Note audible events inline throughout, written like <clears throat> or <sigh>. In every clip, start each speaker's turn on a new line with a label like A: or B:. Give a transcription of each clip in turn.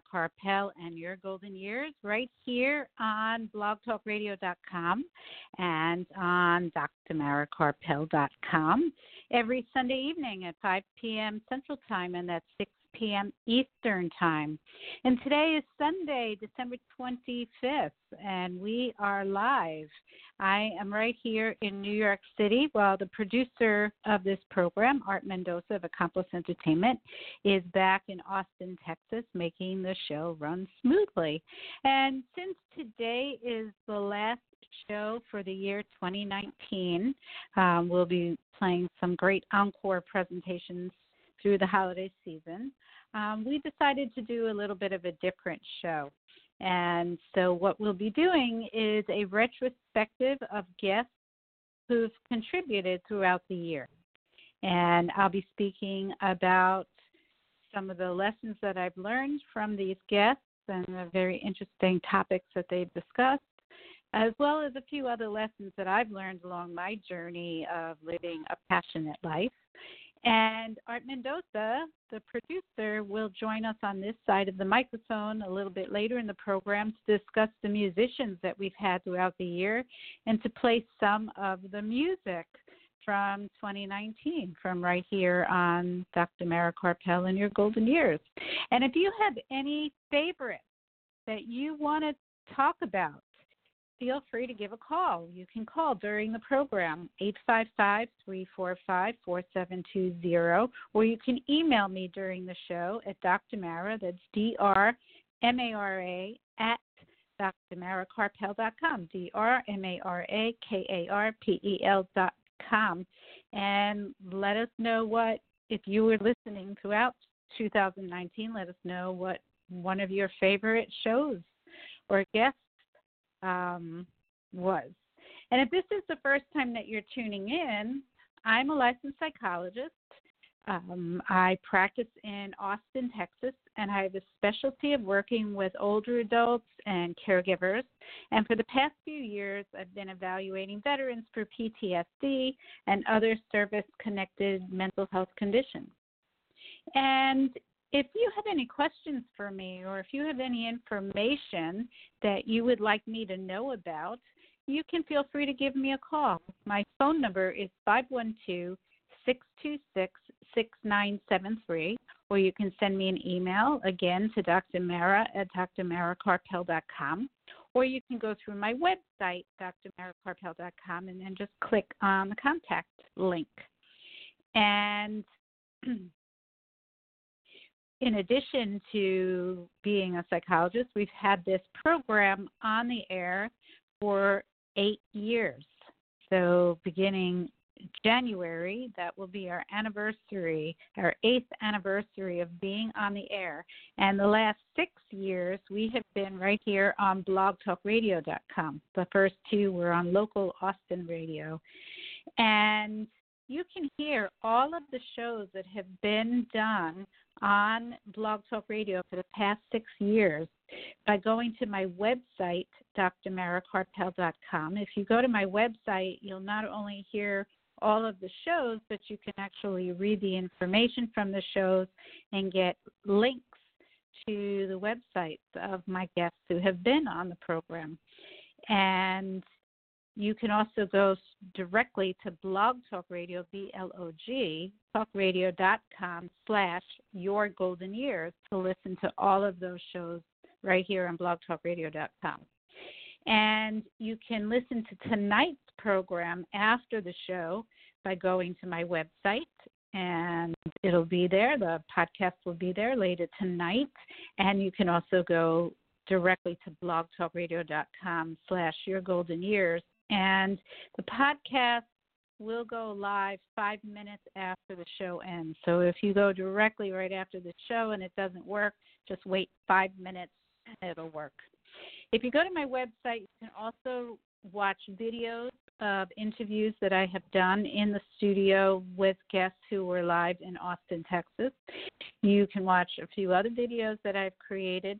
A: To Dr. And Your Golden Years right here on blogtalkradio.com and on drmarakarpel.com every Sunday evening at 5 p.m. Central Time, and that's 6 p.m. Eastern Time. And today is Sunday, December 25th, and we are live. I am right here in New York City while the producer of this program, Art Mendoza of Accomplice Entertainment, is back in Austin, Texas, making the show run smoothly. And since today is the last show for the year 2019, um, we'll be playing some great encore presentations through the holiday season um, we decided to do a little bit of a different show. And so, what we'll be doing is a retrospective of guests who've contributed throughout the year. And I'll be speaking about some of the lessons that I've learned from these guests and the very interesting topics that they've discussed, as well as a few other lessons that I've learned along my journey of living a passionate life. And Art Mendoza, the producer, will join us on this side of the microphone a little bit later in the program to discuss the musicians that we've had throughout the year and to play some of the music from 2019 from right here on Dr. Mara Karpel in Your Golden Years. And if you have any favorites that you want to talk about, feel free to give a call. You can call during the program, 855 345 4720, or you can email me during the show at Dr. Mara, that's D R M A R A, at drmarakarpel.com, D R M A R A K A R P E L.com. And let us know what, if you were listening throughout 2019, let us know what one of your favorite shows or guests um, was. And if this is the first time that you're tuning in, I'm a licensed psychologist. Um, I practice in Austin, Texas, and I have a specialty of working with older adults and caregivers. And for the past few years, I've been evaluating veterans for PTSD and other service connected mental health conditions. And if you have any questions for me or if you have any information that you would like me to know about, you can feel free to give me a call. My phone number is 512 626 6973, or you can send me an email again to Dr. Mara at drmarakarpel.com, or you can go through my website, drmarakarpel.com, and then just click on the contact link. And <clears throat> in addition to being a psychologist, we've had this program on the air for eight years. So, beginning January, that will be our anniversary, our eighth anniversary of being on the air. And the last six years, we have been right here on blogtalkradio.com. The first two were on local Austin radio. And you can hear all of the shows that have been done on Blog Talk Radio for the past six years by going to my website, drmarakarpel.com. If you go to my website, you'll not only hear all of the shows, but you can actually read the information from the shows and get links to the websites of my guests who have been on the program. And you can also go directly to Blog Talk Radio, B-L-O-G, talkradio.com slash your golden years to listen to all of those shows right here on blogtalkradio.com. And you can listen to tonight's program after the show by going to my website and it'll be there. The podcast will be there later tonight. And you can also go directly to blogtalkradio.com slash your golden years and the podcast will go live five minutes after the show ends. So if you go directly right after the show and it doesn't work, just wait five minutes and it'll work. If you go to my website, you can also watch videos of interviews that I have done in the studio with guests who were live in Austin, Texas. You can watch a few other videos that I've created.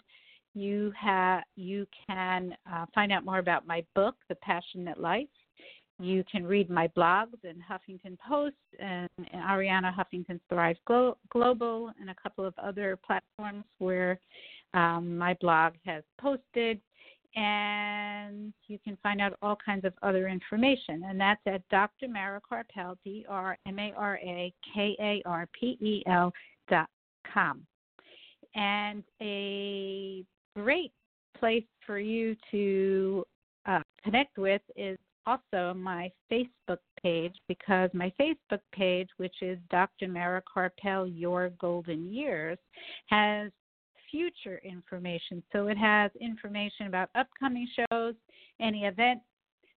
A: You have you can uh, find out more about my book, The Passionate Life. You can read my blogs in Huffington Post and, and Arianna Huffington's Thrive Glo- Global and a couple of other platforms where um, my blog has posted and you can find out all kinds of other information. And that's at Dr. Mara Karpel, D R M A R A K A R P E L dot com. And a great place for you to uh, connect with is also my Facebook page because my Facebook page, which is Dr. Mara Karpel Your Golden Years, has future information. So it has information about upcoming shows, any events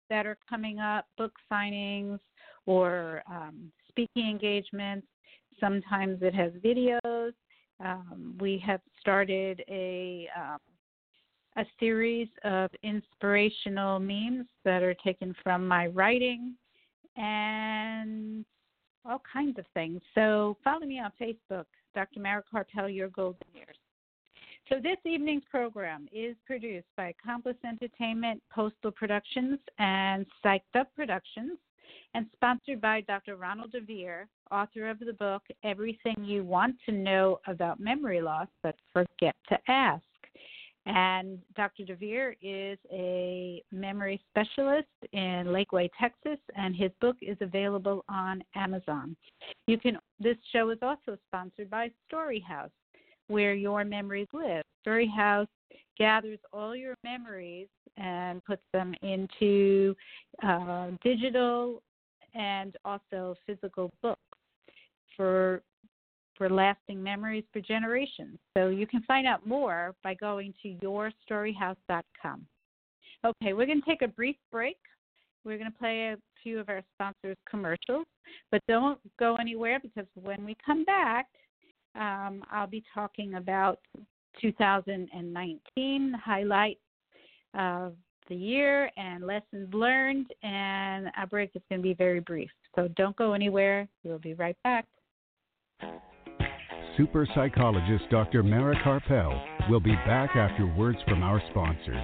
A: that are coming up, book signings, or um, speaking engagements. Sometimes it has videos. Um, we have started a um, a series of inspirational memes that are taken from my writing and all kinds of things. So follow me on Facebook, Dr. Mara Karpel, Your Golden Years. So this evening's program is produced by Accomplice Entertainment, Postal Productions, and Psyched Up Productions, and sponsored by Dr. Ronald DeVere, author of the book Everything You Want to Know About Memory Loss But Forget to Ask. And Dr. DeVere is a memory specialist in Lakeway, Texas, and his book is available on Amazon. You can. This show is also sponsored by Storyhouse where your memories live. Storyhouse gathers all your memories and puts them into uh, digital and also physical books for for lasting memories for generations. So you can find out more by going to yourstoryhouse.com. Okay, we're going to take a brief break. We're going to play a few of our sponsors' commercials, but don't go anywhere because when we come back, um, I'll be talking about 2019 highlights of the year and lessons learned, and our break is going to be very brief. So don't go anywhere. We'll be right back.
B: Super psychologist Dr. Mara Karpel will be back after words from our sponsors.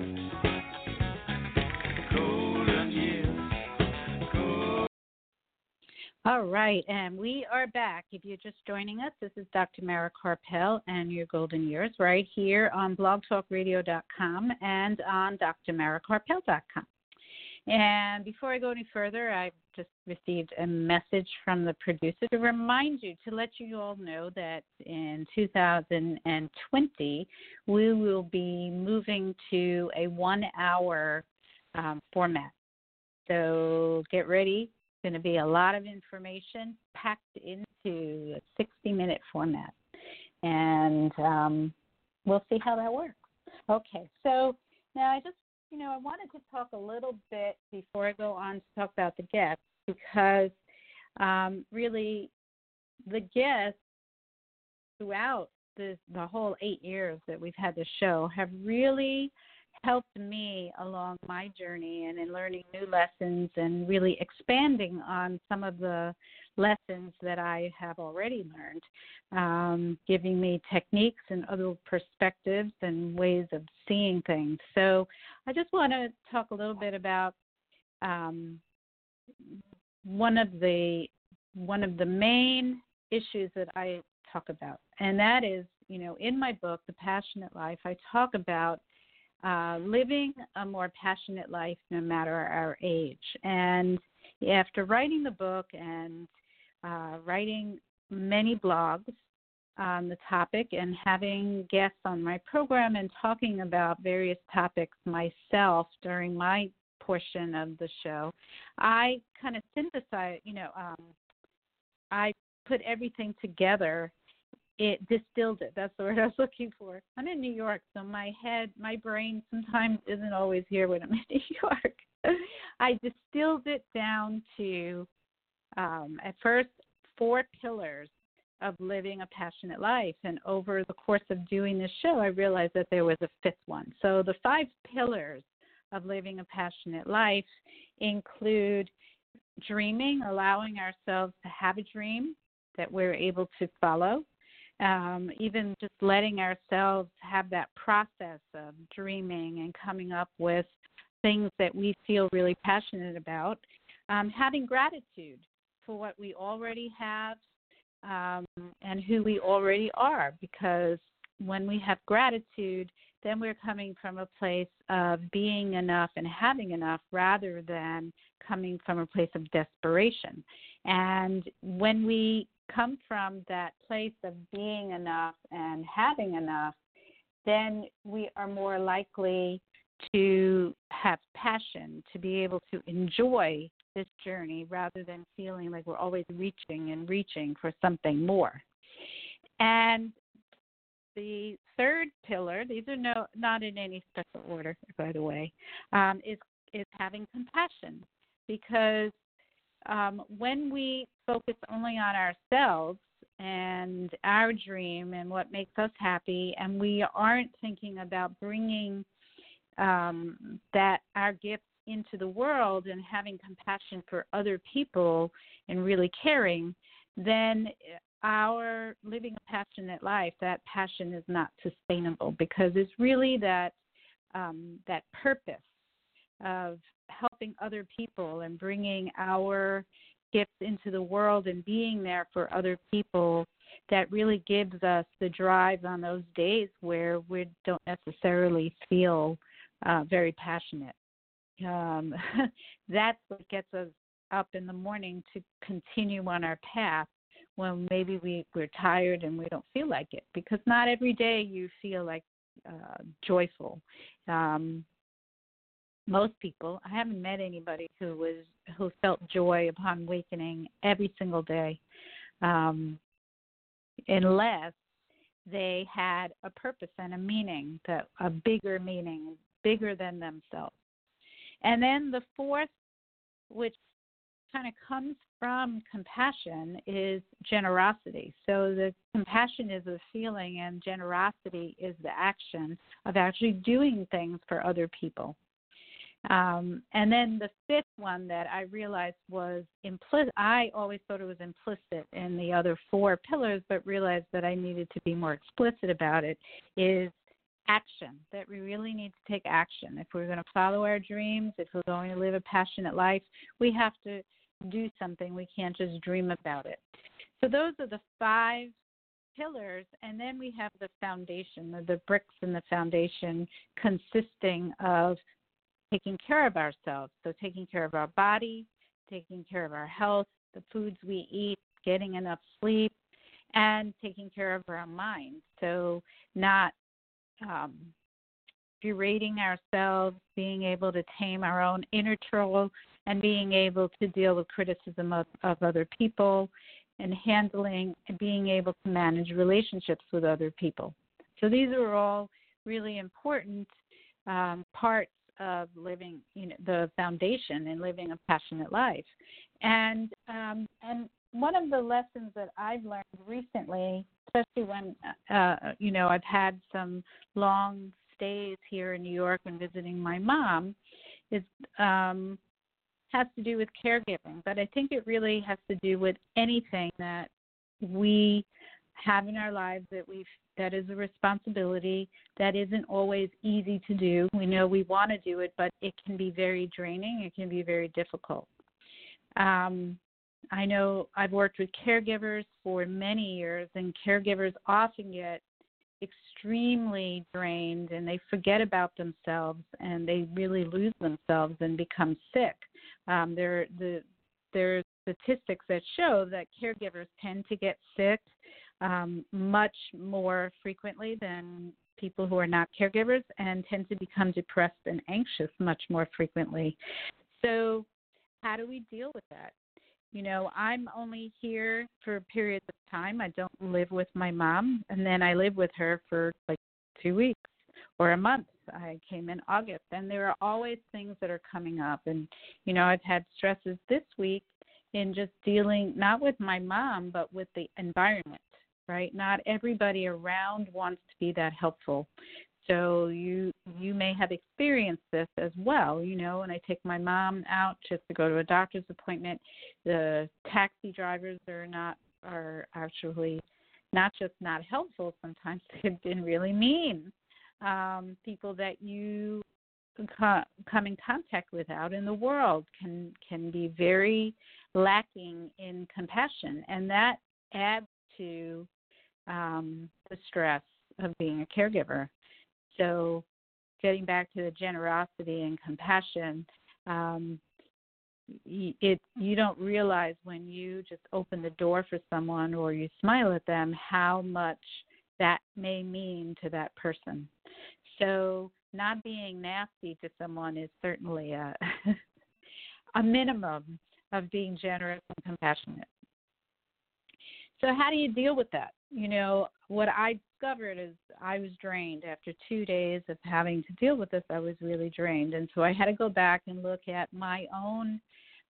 A: All right, and we are back. If you're just joining us, this is Dr. Mara Karpel and your golden years right here on blogtalkradio.com and on drmarakarpel.com. And before I go any further, I've just received a message from the producer to remind you to let you all know that in 2020 we will be moving to a one hour um, format. So get ready going to be a lot of information packed into a 60 minute format. And um, we'll see how that works. Okay, so now I just, you know, I wanted to talk a little bit before I go on to talk about the guests because um, really the guests throughout the, the whole eight years that we've had the show have really helped me along my journey and in learning new lessons and really expanding on some of the lessons that I have already learned, um, giving me techniques and other perspectives and ways of seeing things. So I just want to talk a little bit about um, one of the one of the main issues that I talk about, and that is, you know, in my book, The Passionate Life, I talk about uh, living a more passionate life no matter our age. And after writing the book and uh, writing many blogs on the topic and having guests on my program and talking about various topics myself during my portion of the show, I kind of synthesize, you know, um, I put everything together. It distilled it. That's the word I was <laughs> looking for. I'm in New York, so my head, my brain sometimes isn't always here when I'm <laughs> in New York. <laughs> I distilled it down to, um, at first, four pillars of living a passionate life. And over the course of doing this show, I realized that there was a fifth one. So the five pillars of living a passionate life include dreaming, allowing ourselves to have a dream that we're able to follow. Um, even just letting ourselves have that process of dreaming and coming up with things that we feel really passionate about. Um, having gratitude for what we already have um, and who we already are, because when we have gratitude, then we're coming from a place of being enough and having enough rather than coming from a place of desperation. And when we come from that place of being enough and having enough, then we are more likely to have passion, to be able to enjoy this journey rather than feeling like we're always reaching and reaching for something more. And the third pillar, these are no not in any special order, by the way, um, is is having compassion, because um, when we focus only on ourselves and our dream and what makes us happy, and we aren't thinking about bringing um, that our gifts into the world and having compassion for other people and really caring, then our living a passionate life, that passion is not sustainable because it's really that um, that purpose of helping other people and bringing our gifts into the world and being there for other people that really gives us the drive on those days where we don't necessarily feel uh, very passionate. Um, <laughs> that's what gets us up in the morning to continue on our path when maybe we we're tired and we don't feel like it because not every day you feel like uh, joyful. Um, most people, I haven't met anybody who was who felt joy upon awakening every single day, um, unless they had a purpose and a meaning that a bigger meaning, bigger than themselves. And then the fourth, which kind of comes from compassion is generosity. So the compassion is a feeling and generosity is the action of actually doing things for other people. Um, and then the fifth one that I realized was implicit. I always thought it was implicit in the other four pillars, but realized that I needed to be more explicit about it. Is action that we really need to take action. If we're going to follow our dreams, if we're going to live a passionate life, we have to do something. We can't just dream about it. So those are the five pillars, and then we have the foundation, the, the bricks in the foundation consisting of taking care of ourselves. So taking care of our body, taking care of our health, the foods we eat, getting enough sleep, and taking care of our mind. So not um, berating ourselves, being able to tame our own inner troll, and being able to deal with criticism of, of other people, and handling and being able to manage relationships with other people. So these are all really important um, parts of living, you know, the foundation in living a passionate life. And um, and one of the lessons that I've learned recently, especially when uh, you know I've had some long stays here in New York when visiting my mom, is um, has to do with caregiving, but I think it really has to do with anything that we have in our lives that we that is a responsibility that isn't always easy to do. We know we want to do it, but it can be very draining. It can be very difficult. Um, I know I've worked with caregivers for many years, and caregivers often get extremely drained and they forget about themselves and they really lose themselves and become sick. Um, there, the, there's statistics that show that caregivers tend to get sick um, much more frequently than people who are not caregivers and tend to become depressed and anxious much more frequently. So, how do we deal with that? You know, I'm only here for periods of time. I don't live with my mom, and then I live with her for like two weeks or a month. I came in August, and there are always things that are coming up. And, you know, I've had stresses this week in just dealing not with my mom, but with the environment right? Not everybody around wants to be that helpful. So you you may have experienced this as well. You know, when I take my mom out just to go to a doctor's appointment, the taxi drivers are not are actually not just not helpful. Sometimes <laughs> they've been really mean. Um, people that you come in contact with out in the world can can be very lacking in compassion, and that adds to um, the stress of being a caregiver. So, getting back to the generosity and compassion, um, it you don't realize when you just open the door for someone or you smile at them how much that may mean to that person. So, not being nasty to someone is certainly a <laughs> a minimum of being generous and compassionate. So, how do you deal with that? You know, what I discovered is I was drained after two days of having to deal with this. I was really drained. And so I had to go back and look at my own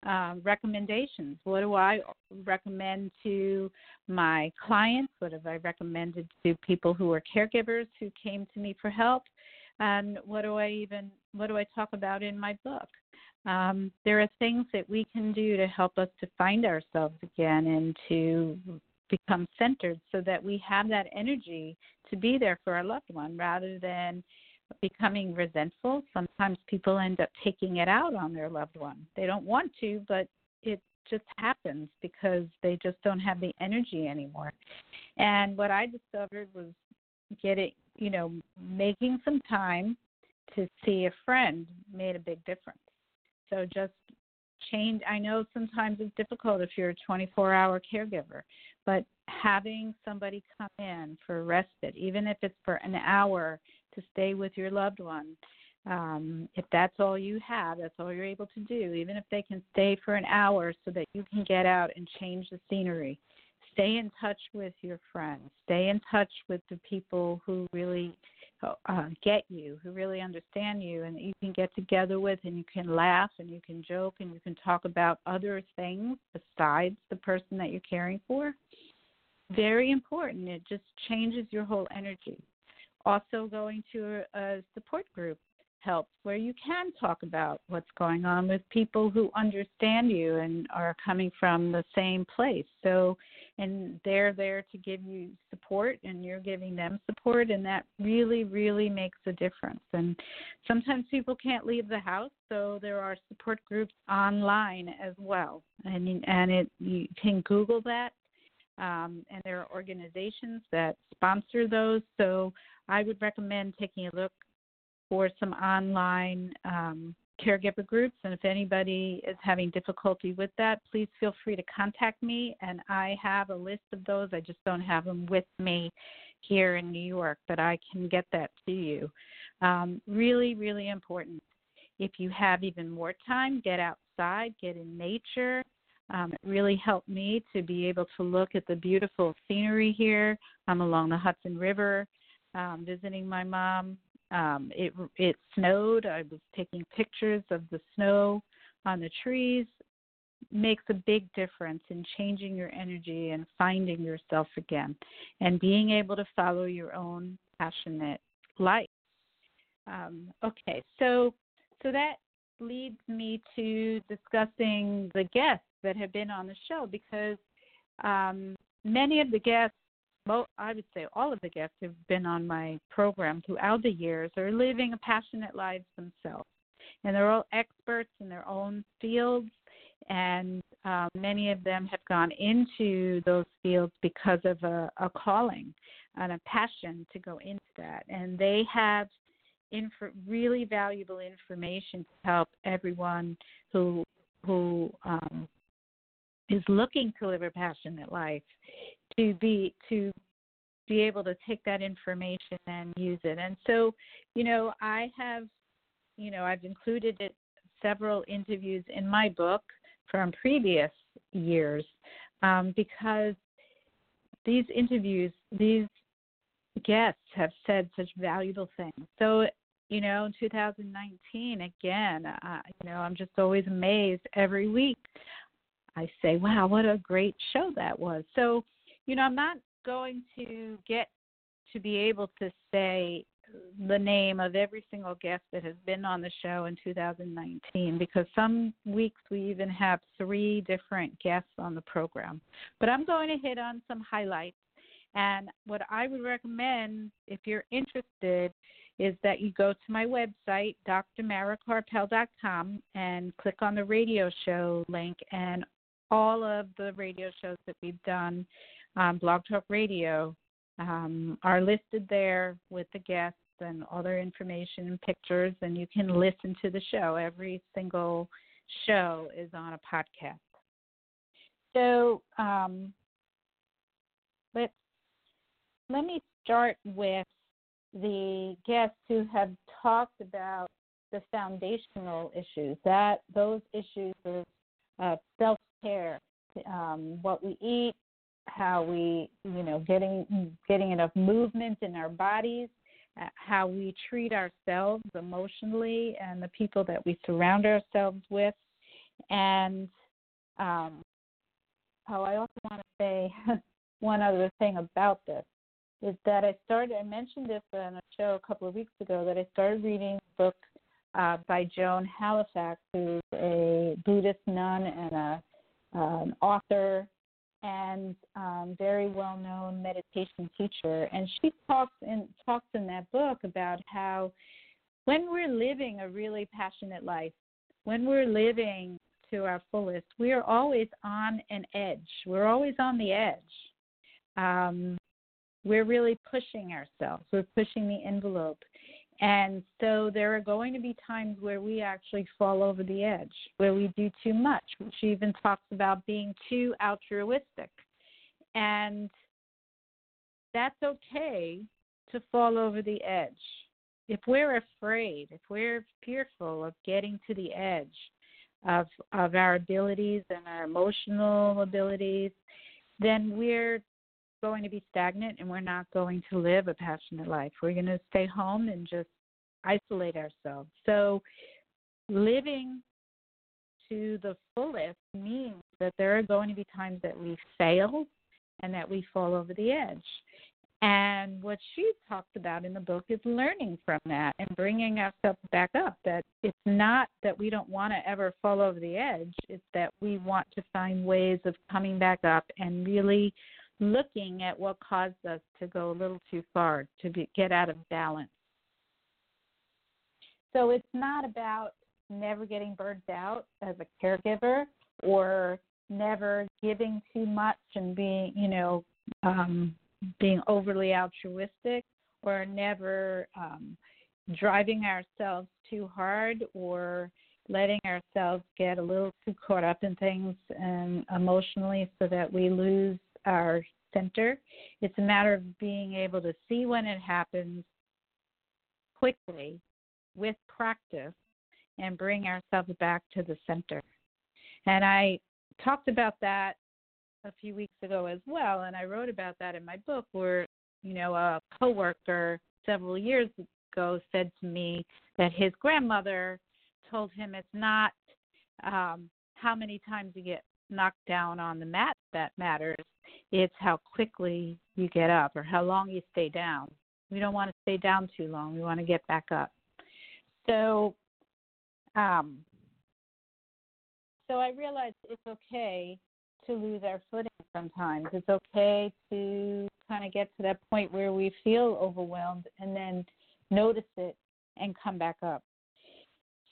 A: uh, recommendations. What do I recommend to my clients? What have I recommended to people who are caregivers who came to me for help? And what do I even what do I talk about in my book? Um, there are things that we can do to help us to find ourselves again and to become centered so that we have that energy to be there for our loved one rather than becoming resentful. Sometimes people end up taking it out on their loved one. They don't want to, but it just happens because they just don't have the energy anymore. And what I discovered was getting, you know, making some time to see a friend made a big difference. So just change. I know sometimes it's difficult if you're a 24 hour caregiver, but having somebody come in for a respite, even if it's for an hour to stay with your loved one, um, if that's all you have, that's all you're able to do, even if they can stay for an hour so that you can get out and change the scenery. Stay in touch with your friends. Stay in touch with the people who really uh, get you, who really understand you, and that you can get together with, and you can laugh, and you can joke, and you can talk about other things besides the person that you're caring for. Very important. It just changes your whole energy. Also, going to a, a support group helps where you can talk about what's going on with people who understand you and are coming from the same place. So, and they're there to give you support and you're giving them support and that really really makes a difference. And sometimes people can't leave the house, so there are support groups online as well. And and it you can google that um, and there are organizations that sponsor those. So I would recommend taking a look for some online um, caregiver groups. And if anybody is having difficulty with that, please feel free to contact me. And I have a list of those. I just don't have them with me here in New York, but I can get that to you. Um, really, really important. If you have even more time, get outside, get in nature. Um, it really helped me to be able to look at the beautiful scenery here. I'm along the Hudson River, um, visiting my mom um, it it snowed. I was taking pictures of the snow on the trees. Makes a big difference in changing your energy and finding yourself again, and being able to follow your own passionate life. Um, okay, so so that leads me to discussing the guests that have been on the show because um, many of the guests I would say all of the guests who've been on my program throughout the years are living passionate lives themselves. And they're all experts in their own fields. And um, many of them have gone into those fields because of a, a calling and a passion to go into that. And they have inf- really valuable information to help everyone who who um, is looking to live a passionate life to be to be able to take that information and use it. And so, you know, I have, you know, I've included it several interviews in my book from previous years um, because these interviews, these guests have said such valuable things. So, you know, in 2019, again, uh, you know, I'm just always amazed every week. I say, wow, what a great show that was. So, you know, I'm not going to get to be able to say the name of every single guest that has been on the show in 2019 because some weeks we even have three different guests on the program. But I'm going to hit on some highlights. And what I would recommend if you're interested is that you go to my website, drmarakarpel.com, and click on the radio show link. And all of the radio shows that we've done, um, Blog Talk Radio, um, are listed there with the guests and other information and pictures, and you can listen to the show. Every single show is on a podcast. So um, let's let me start with the guests who have talked about the foundational issues. That those issues of uh, self care, um, what we eat, how we, you know, getting getting enough movement in our bodies, uh, how we treat ourselves emotionally and the people that we surround ourselves with, and um, oh, I also want to say <laughs> one other thing about this is that I started. I mentioned this on a show a couple of weeks ago that I started reading a book uh, by Joan Halifax, who's a Buddhist nun and a, an author and um, very well known meditation teacher. And she talks in talks in that book about how when we're living a really passionate life, when we're living to our fullest, we are always on an edge. We're always on the edge. Um, we're really pushing ourselves. We're pushing the envelope. And so there are going to be times where we actually fall over the edge, where we do too much. She even talks about being too altruistic. And that's okay to fall over the edge. If we're afraid, if we're fearful of getting to the edge of of our abilities and our emotional abilities, then we're going to be stagnant and we're not going to live a passionate life. We're going to stay home and just isolate ourselves. So, living to the fullest means that there are going to be times that we fail and that we fall over the edge. And what she talks about in the book is learning from that and bringing ourselves back up. That it's not that we don't want to ever fall over the edge, it's that we want to find ways of coming back up and really looking at what caused us to go a little too far, to be, get out of balance. So it's not about never getting burnt out as a caregiver or never giving too much and being, you know, um, being overly altruistic or never um, driving ourselves too hard or letting ourselves get a little too caught up in things and emotionally so that we lose our center. It's a matter of being able to see when it happens quickly with practice and bring ourselves back to the center. And I talked about that a few weeks ago as well, and I wrote about that in my book where, you know, a coworker several years ago said to me that his grandmother told him it's not um, how many times you get knocked down on the mat that matters. It's how quickly you get up or how long you stay down. We don't want to stay down too long. We want to get back up. So, um, so I realized it's okay to lose our footing sometimes. It's okay to kind of get to that point where we feel overwhelmed and then notice it and come back up.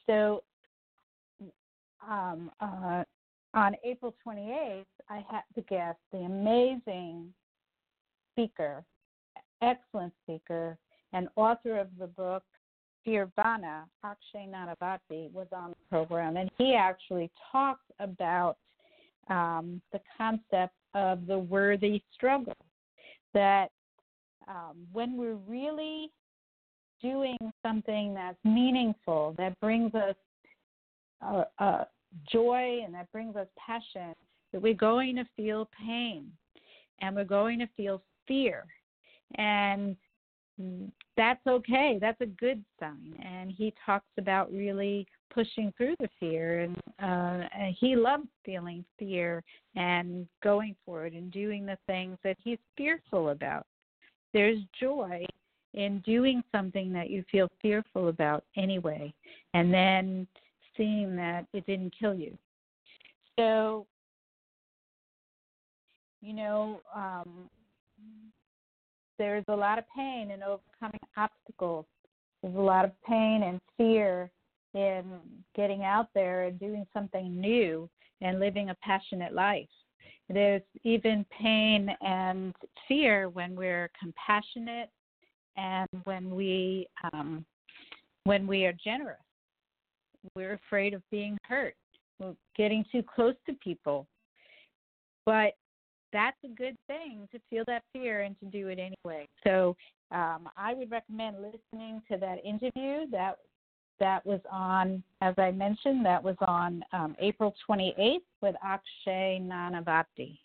A: So, um, uh, on April 28th, I had the guest, the amazing speaker, excellent speaker, and author of the book Fearvana, Akshay Nanavati, was on the program, and he actually talked about um, the concept of the worthy struggle. That um, when we're really doing something that's meaningful, that brings us uh, uh, joy and that brings us passion, that we're going to feel pain and we're going to feel fear. And that's okay. That's a good sign. And he talks about really pushing through the fear. And, uh, and he loves feeling fear and going for it and doing the things that he's fearful about. There's joy in doing something that you feel fearful about anyway, and then seeing that it didn't kill you. So, you know, um, there's a lot of pain in overcoming obstacles. There's a lot of pain and fear in getting out there and doing something new and living a passionate life. There's even pain and fear when we're compassionate and when we um, when we are generous. We're afraid of being hurt, we're getting too close to people. But that's a good thing to feel that fear and to do it anyway. So um, I would recommend listening to that interview. That that was on, as I mentioned, that was on um, April 28th with Akshay Nanavati.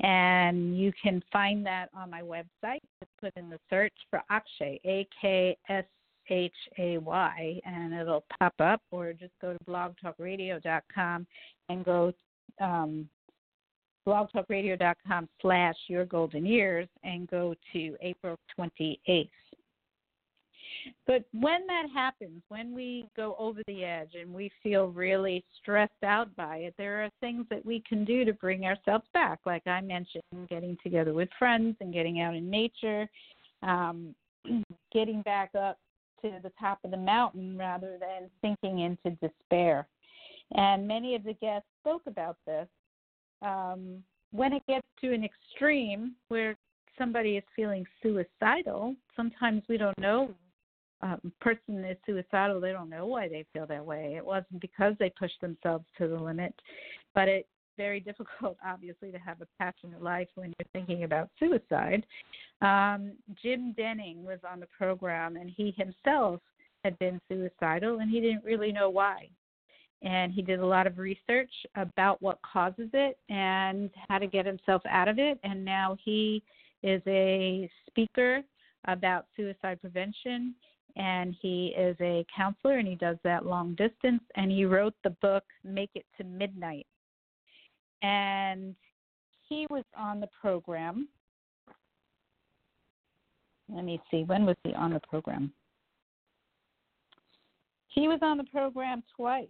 A: And you can find that on my website. Just put in the search for Akshay, A K S H A Y, and it'll pop up, or just go to blogtalkradio.com and go um, blogtalkradio.com slash your golden years and go to April 28th. But when that happens, when we go over the edge and we feel really stressed out by it, there are things that we can do to bring ourselves back. Like I mentioned, getting together with friends and getting out in nature, um, <clears throat> getting back up to the top of the mountain rather than sinking into despair. And many of the guests spoke about this um, when it gets to an extreme where somebody is feeling suicidal, sometimes we don't know. Um, person is suicidal, they don't know why they feel that way. It wasn't because they pushed themselves to the limit, but it's very difficult, <laughs> obviously, to have a passionate life when you're thinking about suicide. Um, Jim Denning was on the program, and he himself had been suicidal, and he didn't really know why and he did a lot of research about what causes it and how to get himself out of it. And now he is a speaker about suicide prevention and he is a counselor and he does that long distance and he wrote the book Make It to Midnight. And he was on the program. Let me see, when was he on the program? He was on the program twice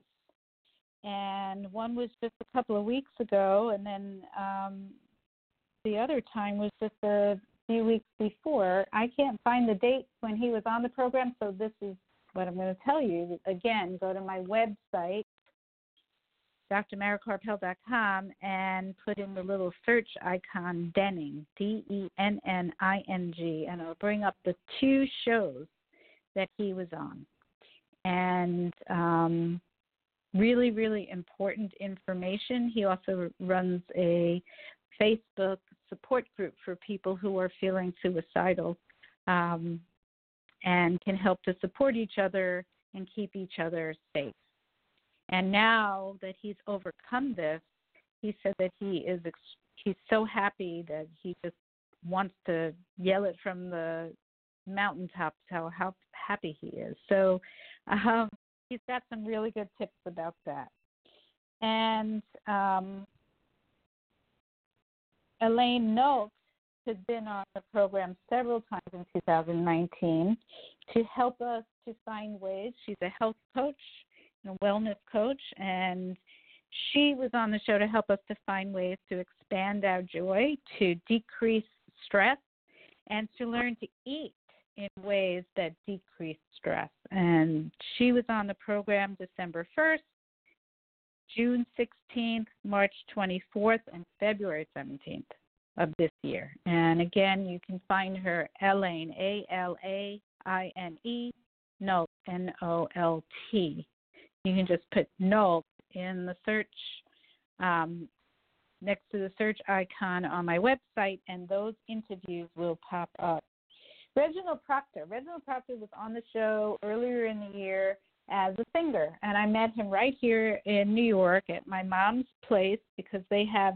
A: and one was just a couple of weeks ago, and then um, the other time was just a few weeks before. I can't find the date when he was on the program, so this is what I'm going to tell you. Again, go to my website, drmarakarpel.com, and put in the little search icon Denning, D E N N I N G, and it'll bring up the two shows that he was on. And um, really, really important information. He also runs a Facebook support group for people who are feeling suicidal um, and can help to support each other and keep each other safe. And now that he's overcome this, he said that he is he's so happy that he just wants to yell it from the mountaintops how how happy he is. So um, he's got some really good tips about that. And um, Alaine Nolt has been on the program several times in 2019 to help us to find ways. She's a health coach a wellness coach, and she was on the show to help us to find ways to expand our joy, to decrease stress, and to learn to eat in ways that decrease stress. And she was on the program December 1st. June 16th, March 24th, and February 17th of this year. And again, you can find her Alaine, A L A I N E, Nolt, N O L T. You can just put Nolt in the search um, next to the search icon on my website, and those interviews will pop up. Reginald Proctor. Reginald Proctor was on the show earlier in the year as a singer, and I met him right here in New York at my mom's place because they have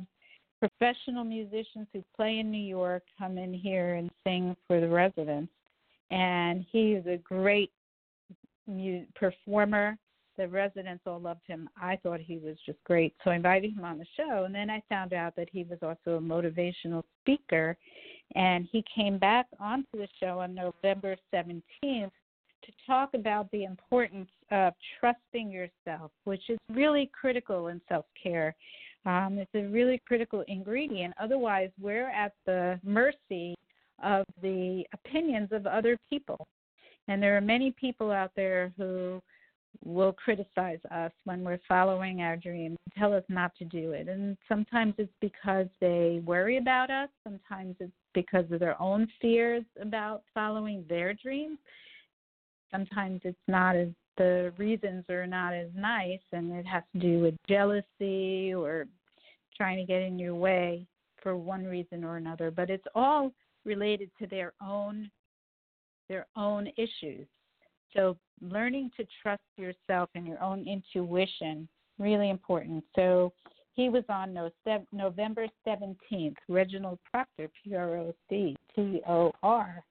A: professional musicians who play in New York come in here and sing for the residents. And he is a great mu- performer. The residents all loved him. I thought he was just great. So I invited him on the show. And then I found out that he was also a motivational speaker. And he came back onto the show on November 17th to talk about the importance of trusting yourself, which is really critical in self care. Um, it's a really critical ingredient. Otherwise, we're at the mercy of the opinions of other people. And there are many people out there who will criticize us when we're following our dreams, tell us not to do it. And sometimes it's because they worry about us, sometimes it's because of their own fears about following their dreams. Sometimes it's not as the reasons are not as nice and it has to do with jealousy or trying to get in your way for one reason or another but it's all related to their own their own issues so learning to trust yourself and your own intuition really important so he was on November 17th, Reginald Proctor, P R O C T O R.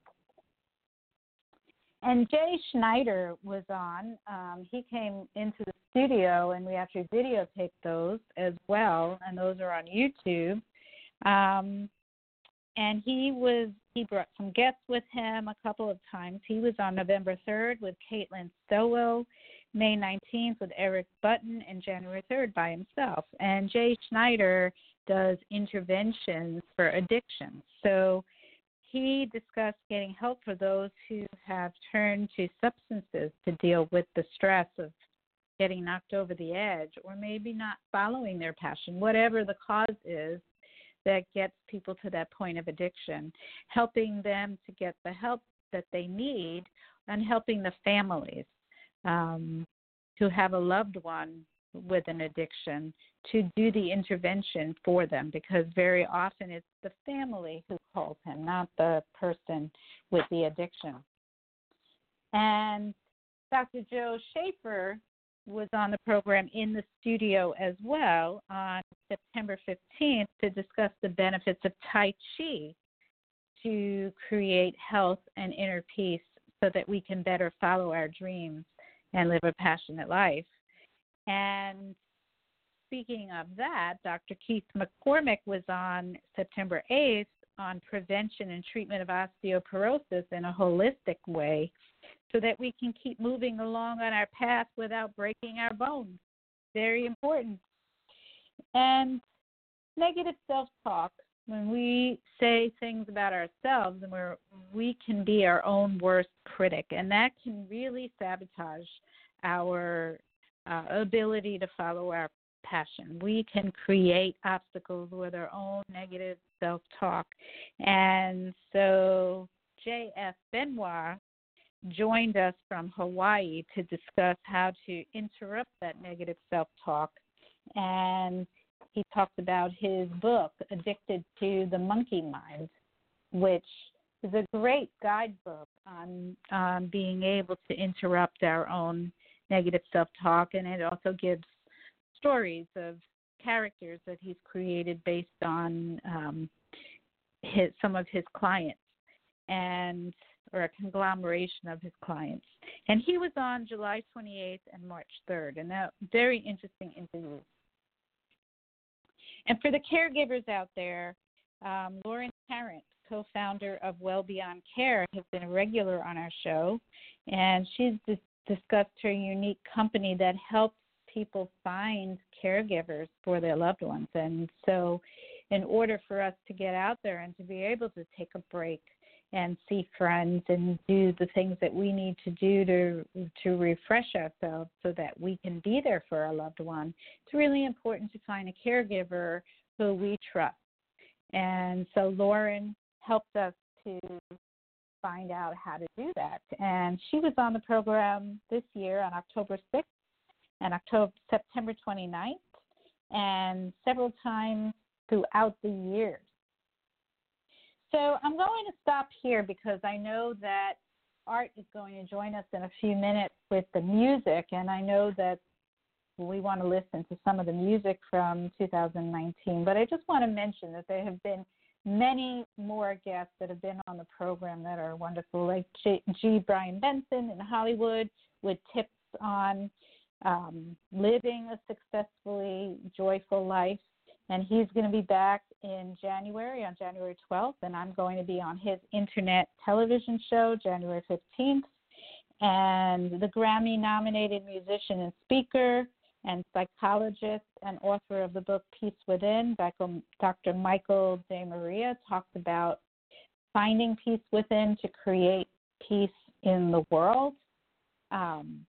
A: And Jay Schneider was on. Um, he came into the studio, and we actually videotaped those as well, and those are on YouTube. Um, and he was he brought some guests with him a couple of times. He was on November 3rd with Caitlin Stowell, May 19th with Eric Button, and January 3rd by himself. And Jay Schneider does interventions for addiction. So he discussed getting help for those who have turned to substances to deal with the stress of getting knocked over the edge or maybe not following their passion, whatever the cause is that gets people to that point of addiction, helping them to get the help that they need and helping the families um, who have a loved one with an addiction to do the intervention for them because very often it's the family who calls him, not the person with the addiction. And Dr. Joe Schaefer was on the program in the studio as well on September 15th to discuss the benefits of Tai Chi to create health and inner peace so that we can better follow our dreams and live a passionate life. And speaking of that, Dr. Keith McCormick was on September 8th on prevention and treatment of osteoporosis in a holistic way so that we can keep moving along on our path without breaking our bones. Very important. And negative self talk, when we say things about ourselves and we're, we can be our own worst critic, and that can really sabotage our uh, ability to follow our passion. We can create obstacles with our own negative self talk. And so J.F. Benoit joined us from Hawaii to discuss how to interrupt that negative self talk. And he talked about his book, Addicted to the Monkey Mind, which is a great guidebook on, on being able to interrupt our own negative self talk. And it also gives stories of characters that he's created based on um, his, some of his clients and or a conglomeration of his clients. And he was on July 28th and March 3rd, and that very interesting interview. And for the caregivers out there, um, Lauren Tarrant, co-founder of Well Beyond Care, has been a regular on our show, and she's dis- discussed her unique company that helps people find caregivers for their loved ones. And so, in order for us to get out there and to be able to take a break and see friends and do the things that we need to do to to refresh ourselves so that we can be there for our loved one. It's really important to find a caregiver who we trust. And so Lauren helped us to find out how to do that. And she was on the program this year on October 6th and October September 29th and several times throughout the years. So I'm going to stop here because I know that Art is going to join us in a few minutes with the music, and I know that we want to listen to some of the music from 2019. But I just want to mention that there have been many more guests that have been on the program that are wonderful, like G. Brian Benson in Hollywood with tips on um, living a successfully joyful life and he's going to be back in January on January 12th, and I'm going to be on his internet television show January 15th. And the Grammy nominated musician and speaker and psychologist and author of the book Peace Within, Dr. Michael De Maria, talked about finding peace within to create peace in the world. Um,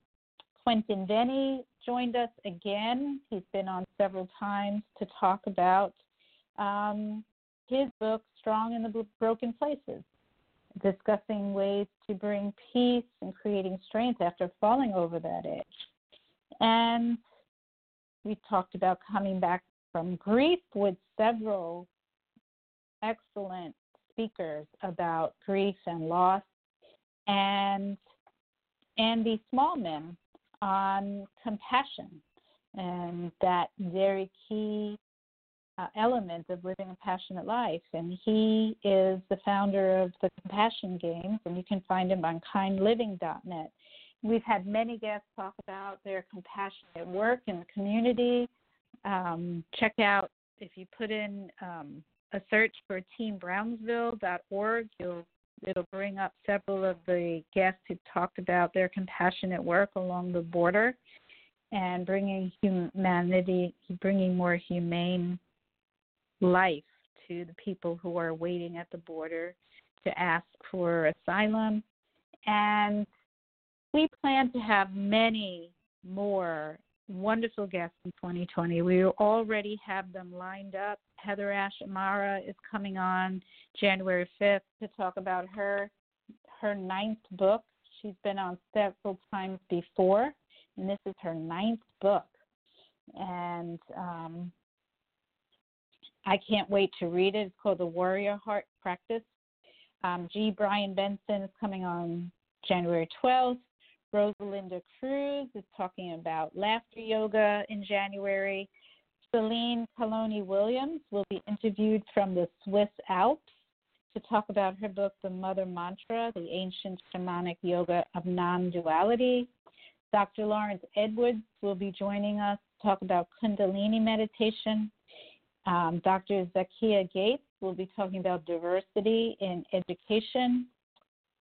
A: Quentin Vennie joined us again. He's been on several times to talk about um, his book, Strong in the Broken Places, discussing ways to bring peace and creating strength after falling over that edge. And we talked about coming back from grief with several excellent speakers about grief and loss. And Andy Smallman on compassion and that very key uh, element of living a passionate life. And he is the founder of the Compassion Games, and you can find him on kindliving.net. We've had many guests talk about their compassionate work in the community. Um, check out if you put in um, a search for teambrownsville.org, you'll it'll bring up several of the guests who talked about their compassionate work along the border and bringing humanity, bringing more humane life to the people who are waiting at the border to ask for asylum. And we plan to have many more wonderful guests in 2020. We already have them lined up. Heather Ash Amara is coming on January 5th to talk about her her ninth book. She's been on several times before, and this is her ninth book. And um, I can't wait to read it. It's called The Warrior Heart Practice. Um, G. Brian Benson is coming on January 12th. Rosalinda Cruz is talking about laughter yoga in January. Celine Coloni Williams will be interviewed from the Swiss Alps to talk about her book, The Mother Mantra The Ancient Shamanic Yoga of Non Duality. Dr. Lawrence Edwards will be joining us to talk about Kundalini meditation. Um, Dr. Zakia Gates will be talking about diversity in education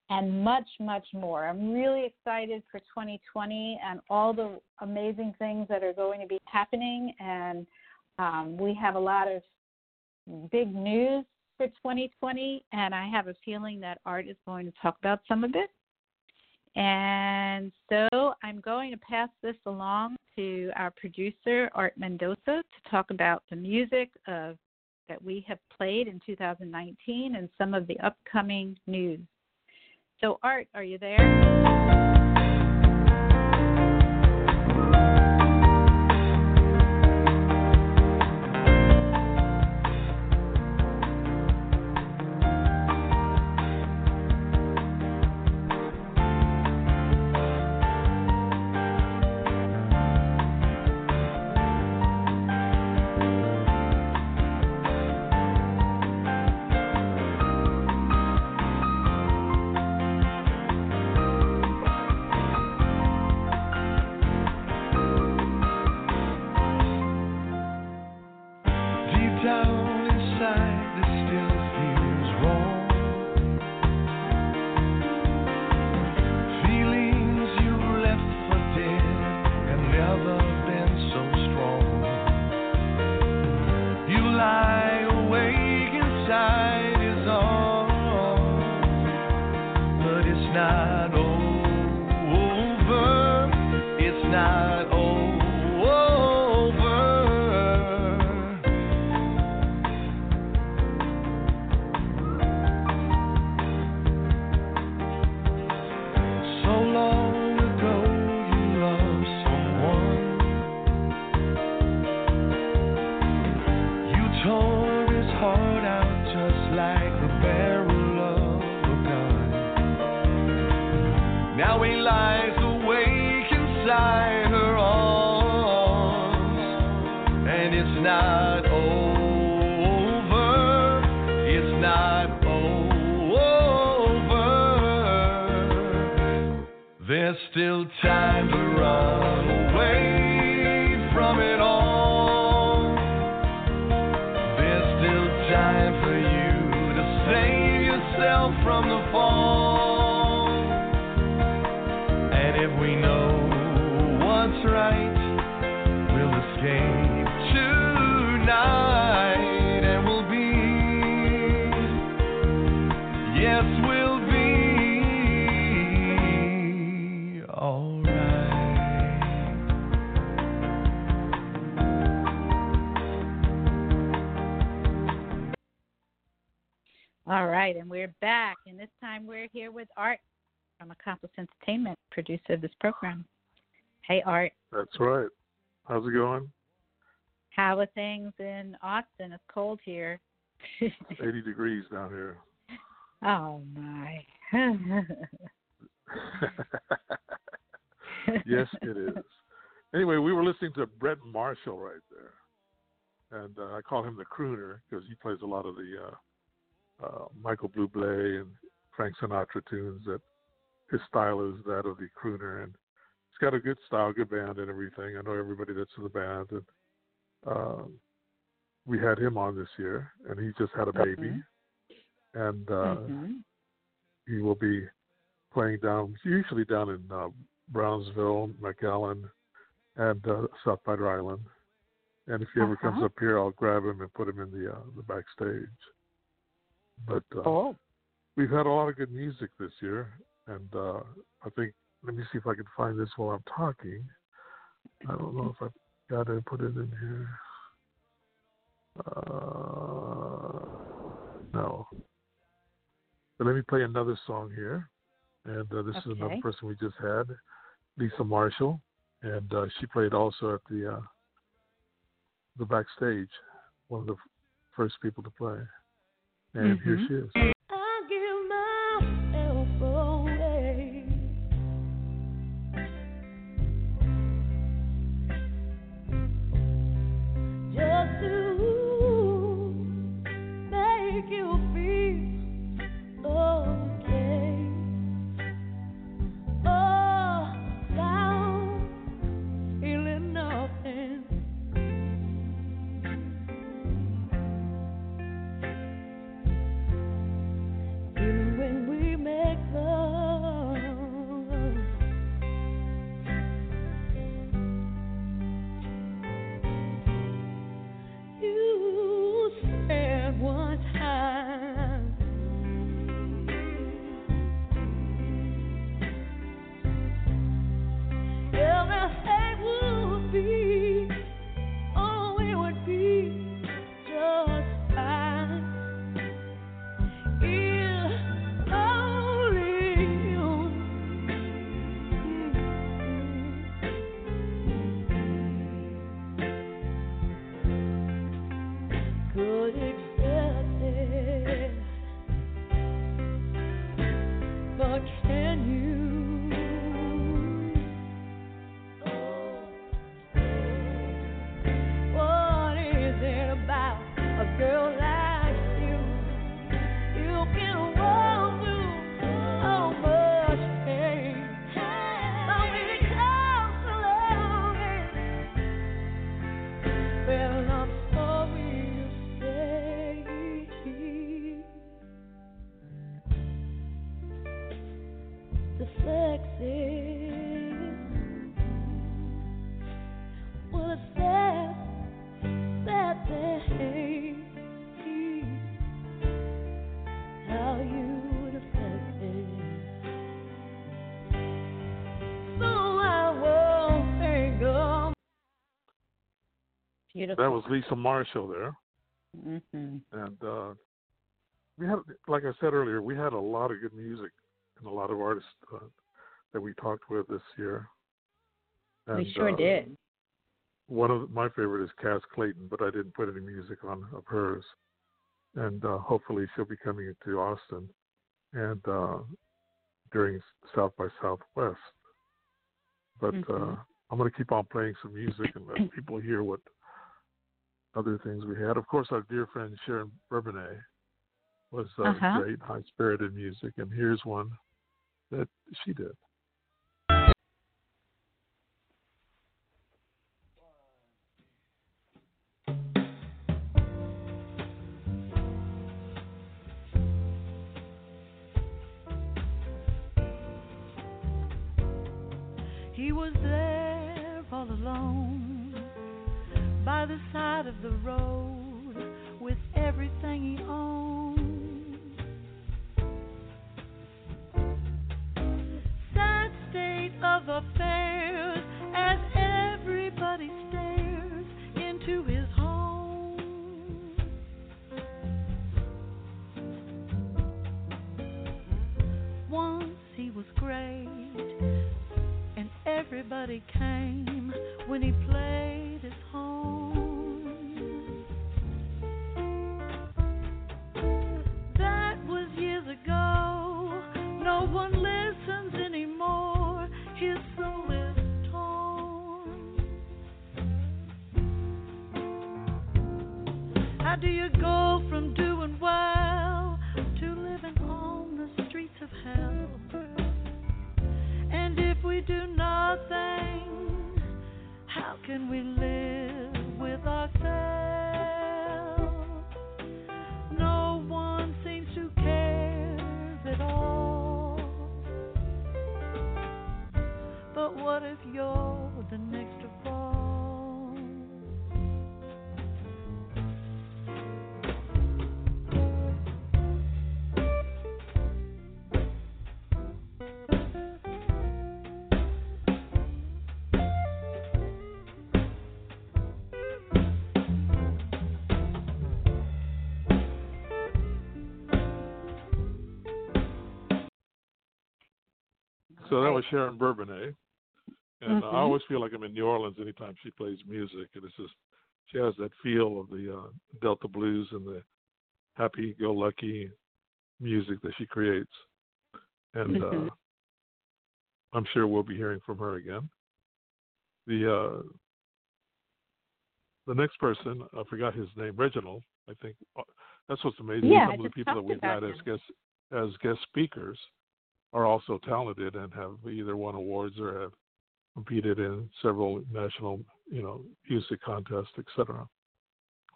A: and much, much more. I'm really excited for 2020 and all the amazing things that are going to be happening. And um, we have a lot of big news for 2020, and I have a feeling that Art is going to talk about some of it. And so I'm going to pass this along to our producer, Art Mendoza, to talk about the music of, that we have played in 2019 and some of the upcoming news. So, Art, are you there?
C: Still time to run
A: here with Art from Accomplice Entertainment, producer of this program. Hey, Art,
D: That's right. How's it going?
A: how are things in Austin? It's cold here. <laughs>
D: 80 degrees down here.
A: oh my. <laughs>
D: yes, it is. Anyway, we were listening to Brett Marshall right there, and uh, I call him the crooner because he plays a lot of the uh, uh, Michael Bublé and Frank Sinatra tunes. That his style is that of the crooner, and he's got a good style, good band, and everything. I know everybody that's in the band, and um, we had him on this year, and he just had a baby, and uh,
A: Mhm.
D: he will be playing down usually down in uh, Brownsville, McAllen, and uh, South Padre Island. And if he ever comes
A: Uh-huh.
D: up here, I'll grab him and put him in the uh, the backstage. But uh,
A: Oh,
D: we've had a lot of good music this year, and uh, I think let me see if I can find this while I'm talking. I don't know if I've got to put it in here. Uh, no. But let me play another song here, and uh, this is another person we just had, Lisa Marshall, and uh, she played also at the uh, the backstage, one of the first people to play. And here
A: Mhm.
D: she is.
A: Beautiful.
D: That was Lisa Marshall there.
A: hmm
D: and uh, we had, like I said earlier, we had a lot of good music and a lot of artists uh, that we talked with this year. And,
A: we sure
D: uh,
A: did.
D: One of my favorite is Cass Clayton, but I didn't put any music on of hers. And uh, hopefully she'll be coming to Austin and uh, during South by Southwest. But uh, I'm going to keep on playing some music and let people hear what other things we had. Of course, our dear friend Sharon Bourbonnais was uh,
A: Uh-huh.
D: great, high spirited music, and here's one that she did.
E: He was there all alone the side of the road with everything he owns. Sad state of affairs as everybody stares into his home. Once he was great and everybody came when he played
D: So that was Sharon Bourbonnais. And
A: Mhm.
D: I always feel like I'm in New Orleans anytime she plays music. And it's just, she has that feel of the uh, Delta blues and the happy go lucky music that she creates. And uh, I'm sure we'll be hearing from her again. The uh, the next person, I forgot his name, Reginald. I think uh, that's what's amazing.
A: Yeah,
D: Some of the people that we've had as
A: him.
D: guest as guest speakers are also talented and have either won awards or have competed in several national, you know, music contests, etc.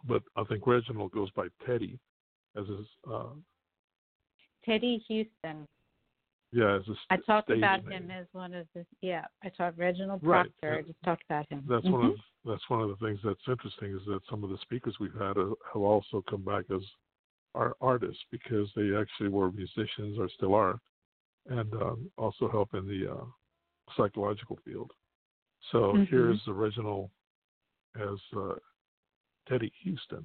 D: But I think Reginald goes by Teddy as his uh
A: Teddy Houston.
D: yeah, as his
A: I talked about
D: name.
A: him as one of the yeah. I talked Reginald
D: Right.
A: Proctor. I just talked about him.
D: That's
A: Mhm.
D: one of that's one of the things that's interesting is that some of the speakers we've had have also come back as our artists because they actually were musicians or still are, and um, also help in the uh, psychological field. So
A: Mhm.
D: here's the original as uh, Teddy Houston.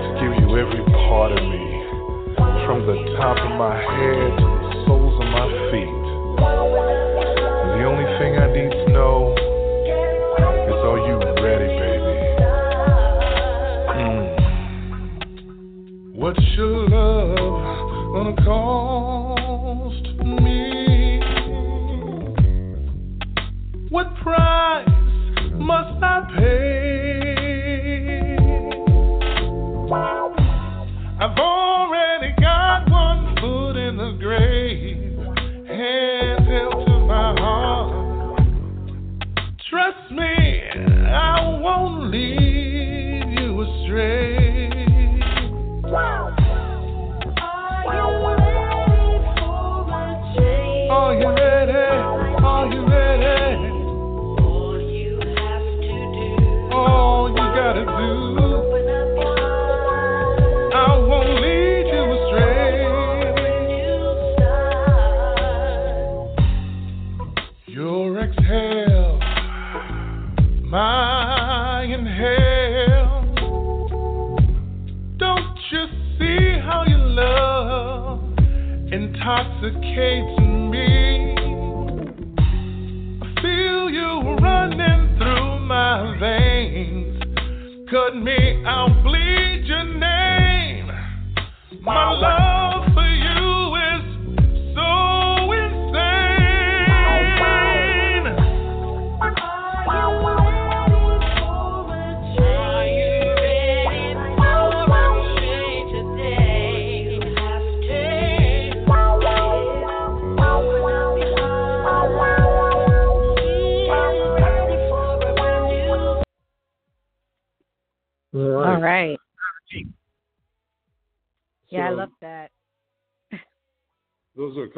F: To give you every part of me, from the top of my head to the soles of my feet. The only thing I need to know is are you ready, baby? Mm. What's your love gonna cost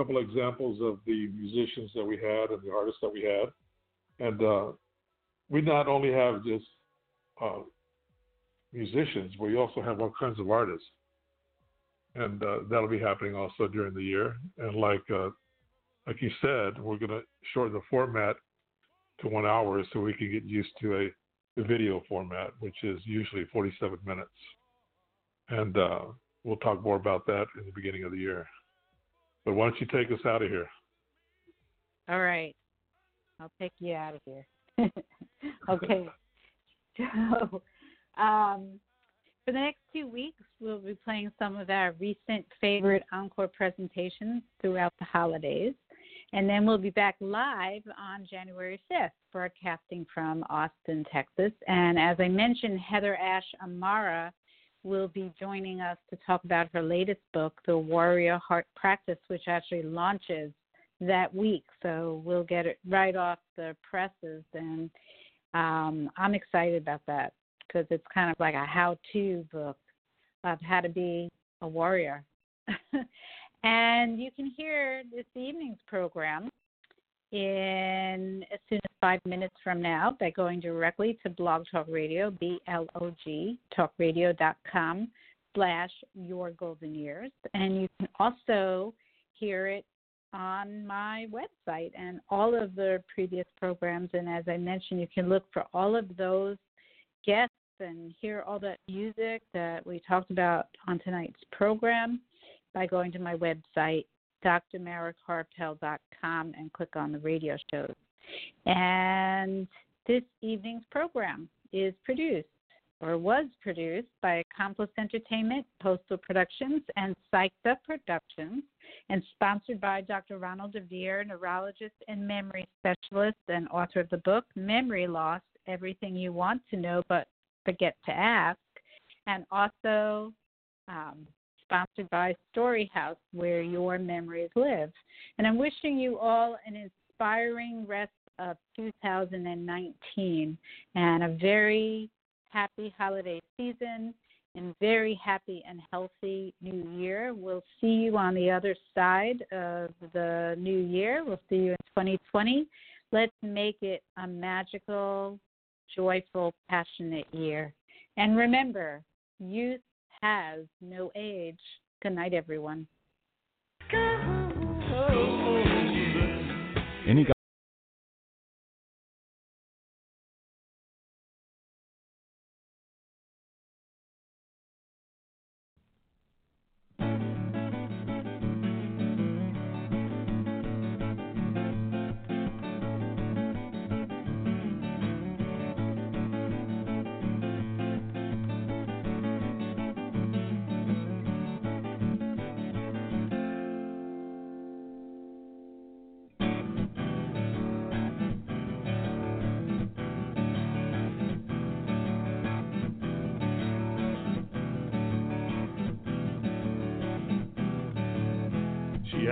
D: couple of examples of the musicians that we had and the artists that we had. And uh, we not only have just uh, musicians, but we also have all kinds of artists. And uh, that'll be happening also during the year. And like uh, like you said, we're going to shorten the format to one hour so we can get used to a, video format, which is usually 47 minutes. And uh, we'll talk more about that in the beginning of the year. But why don't you take us out of here?
A: All right. I'll take you out of here. <laughs> okay. <laughs> So, um, for the next two weeks, we'll be playing some of our recent favorite encore presentations throughout the holidays. And then we'll be back live on January 5th, broadcasting from Austin, Texas. And as I mentioned, Heather Ash Amara will be joining us to talk about her latest book, The Warrior Heart Practice, which actually launches that week. So we'll get it right off the presses. And um, I'm excited about that because it's kind of like a how to book of how to be a warrior. <laughs> and you can hear this evening's program in as soon as five minutes from now by going directly to Blog Talk Radio, B L O G, talkradio.com slash your golden years. And you can also hear it on my website and all of the previous programs. And as I mentioned, you can look for all of those guests and hear all that music that we talked about on tonight's program by going to my website, drmarakarpel.com, and click on the radio shows. And this evening's program is produced or was produced by Accomplice Entertainment, Postal Productions, and Psyched Up Productions, and sponsored by Dr. Ronald DeVere, neurologist and memory specialist and author of the book Memory Loss Everything You Want to Know But Forget to Ask, and also um, sponsored by Storyhouse, where your memories live. And I'm wishing you all an inspiring rest of 2019 and a very happy holiday season and very happy and healthy new year. We'll see you on the other side of the new year. We'll see you in 2020. Let's make it a magical, joyful, passionate year. And remember, youth has no age. Good night, everyone.
G: Any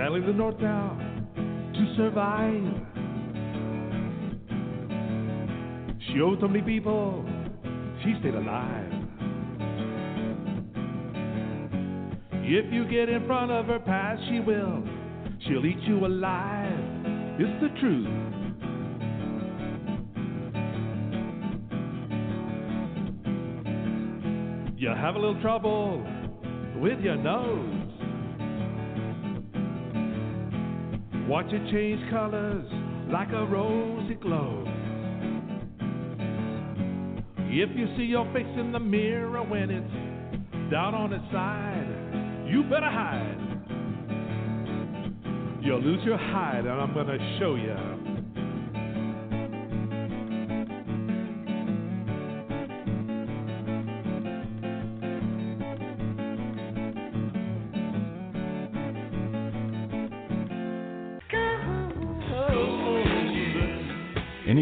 F: Had leave the north now to survive. She owed so many people, she stayed alive. If you get in front of her past, she will. She'll eat you alive. It's the truth. You have a little trouble with your nose. Watch it change colors like a rose it glows. If you see your face in the mirror when it's down on its side, you better hide.
H: You'll lose your hide, and I'm to show you.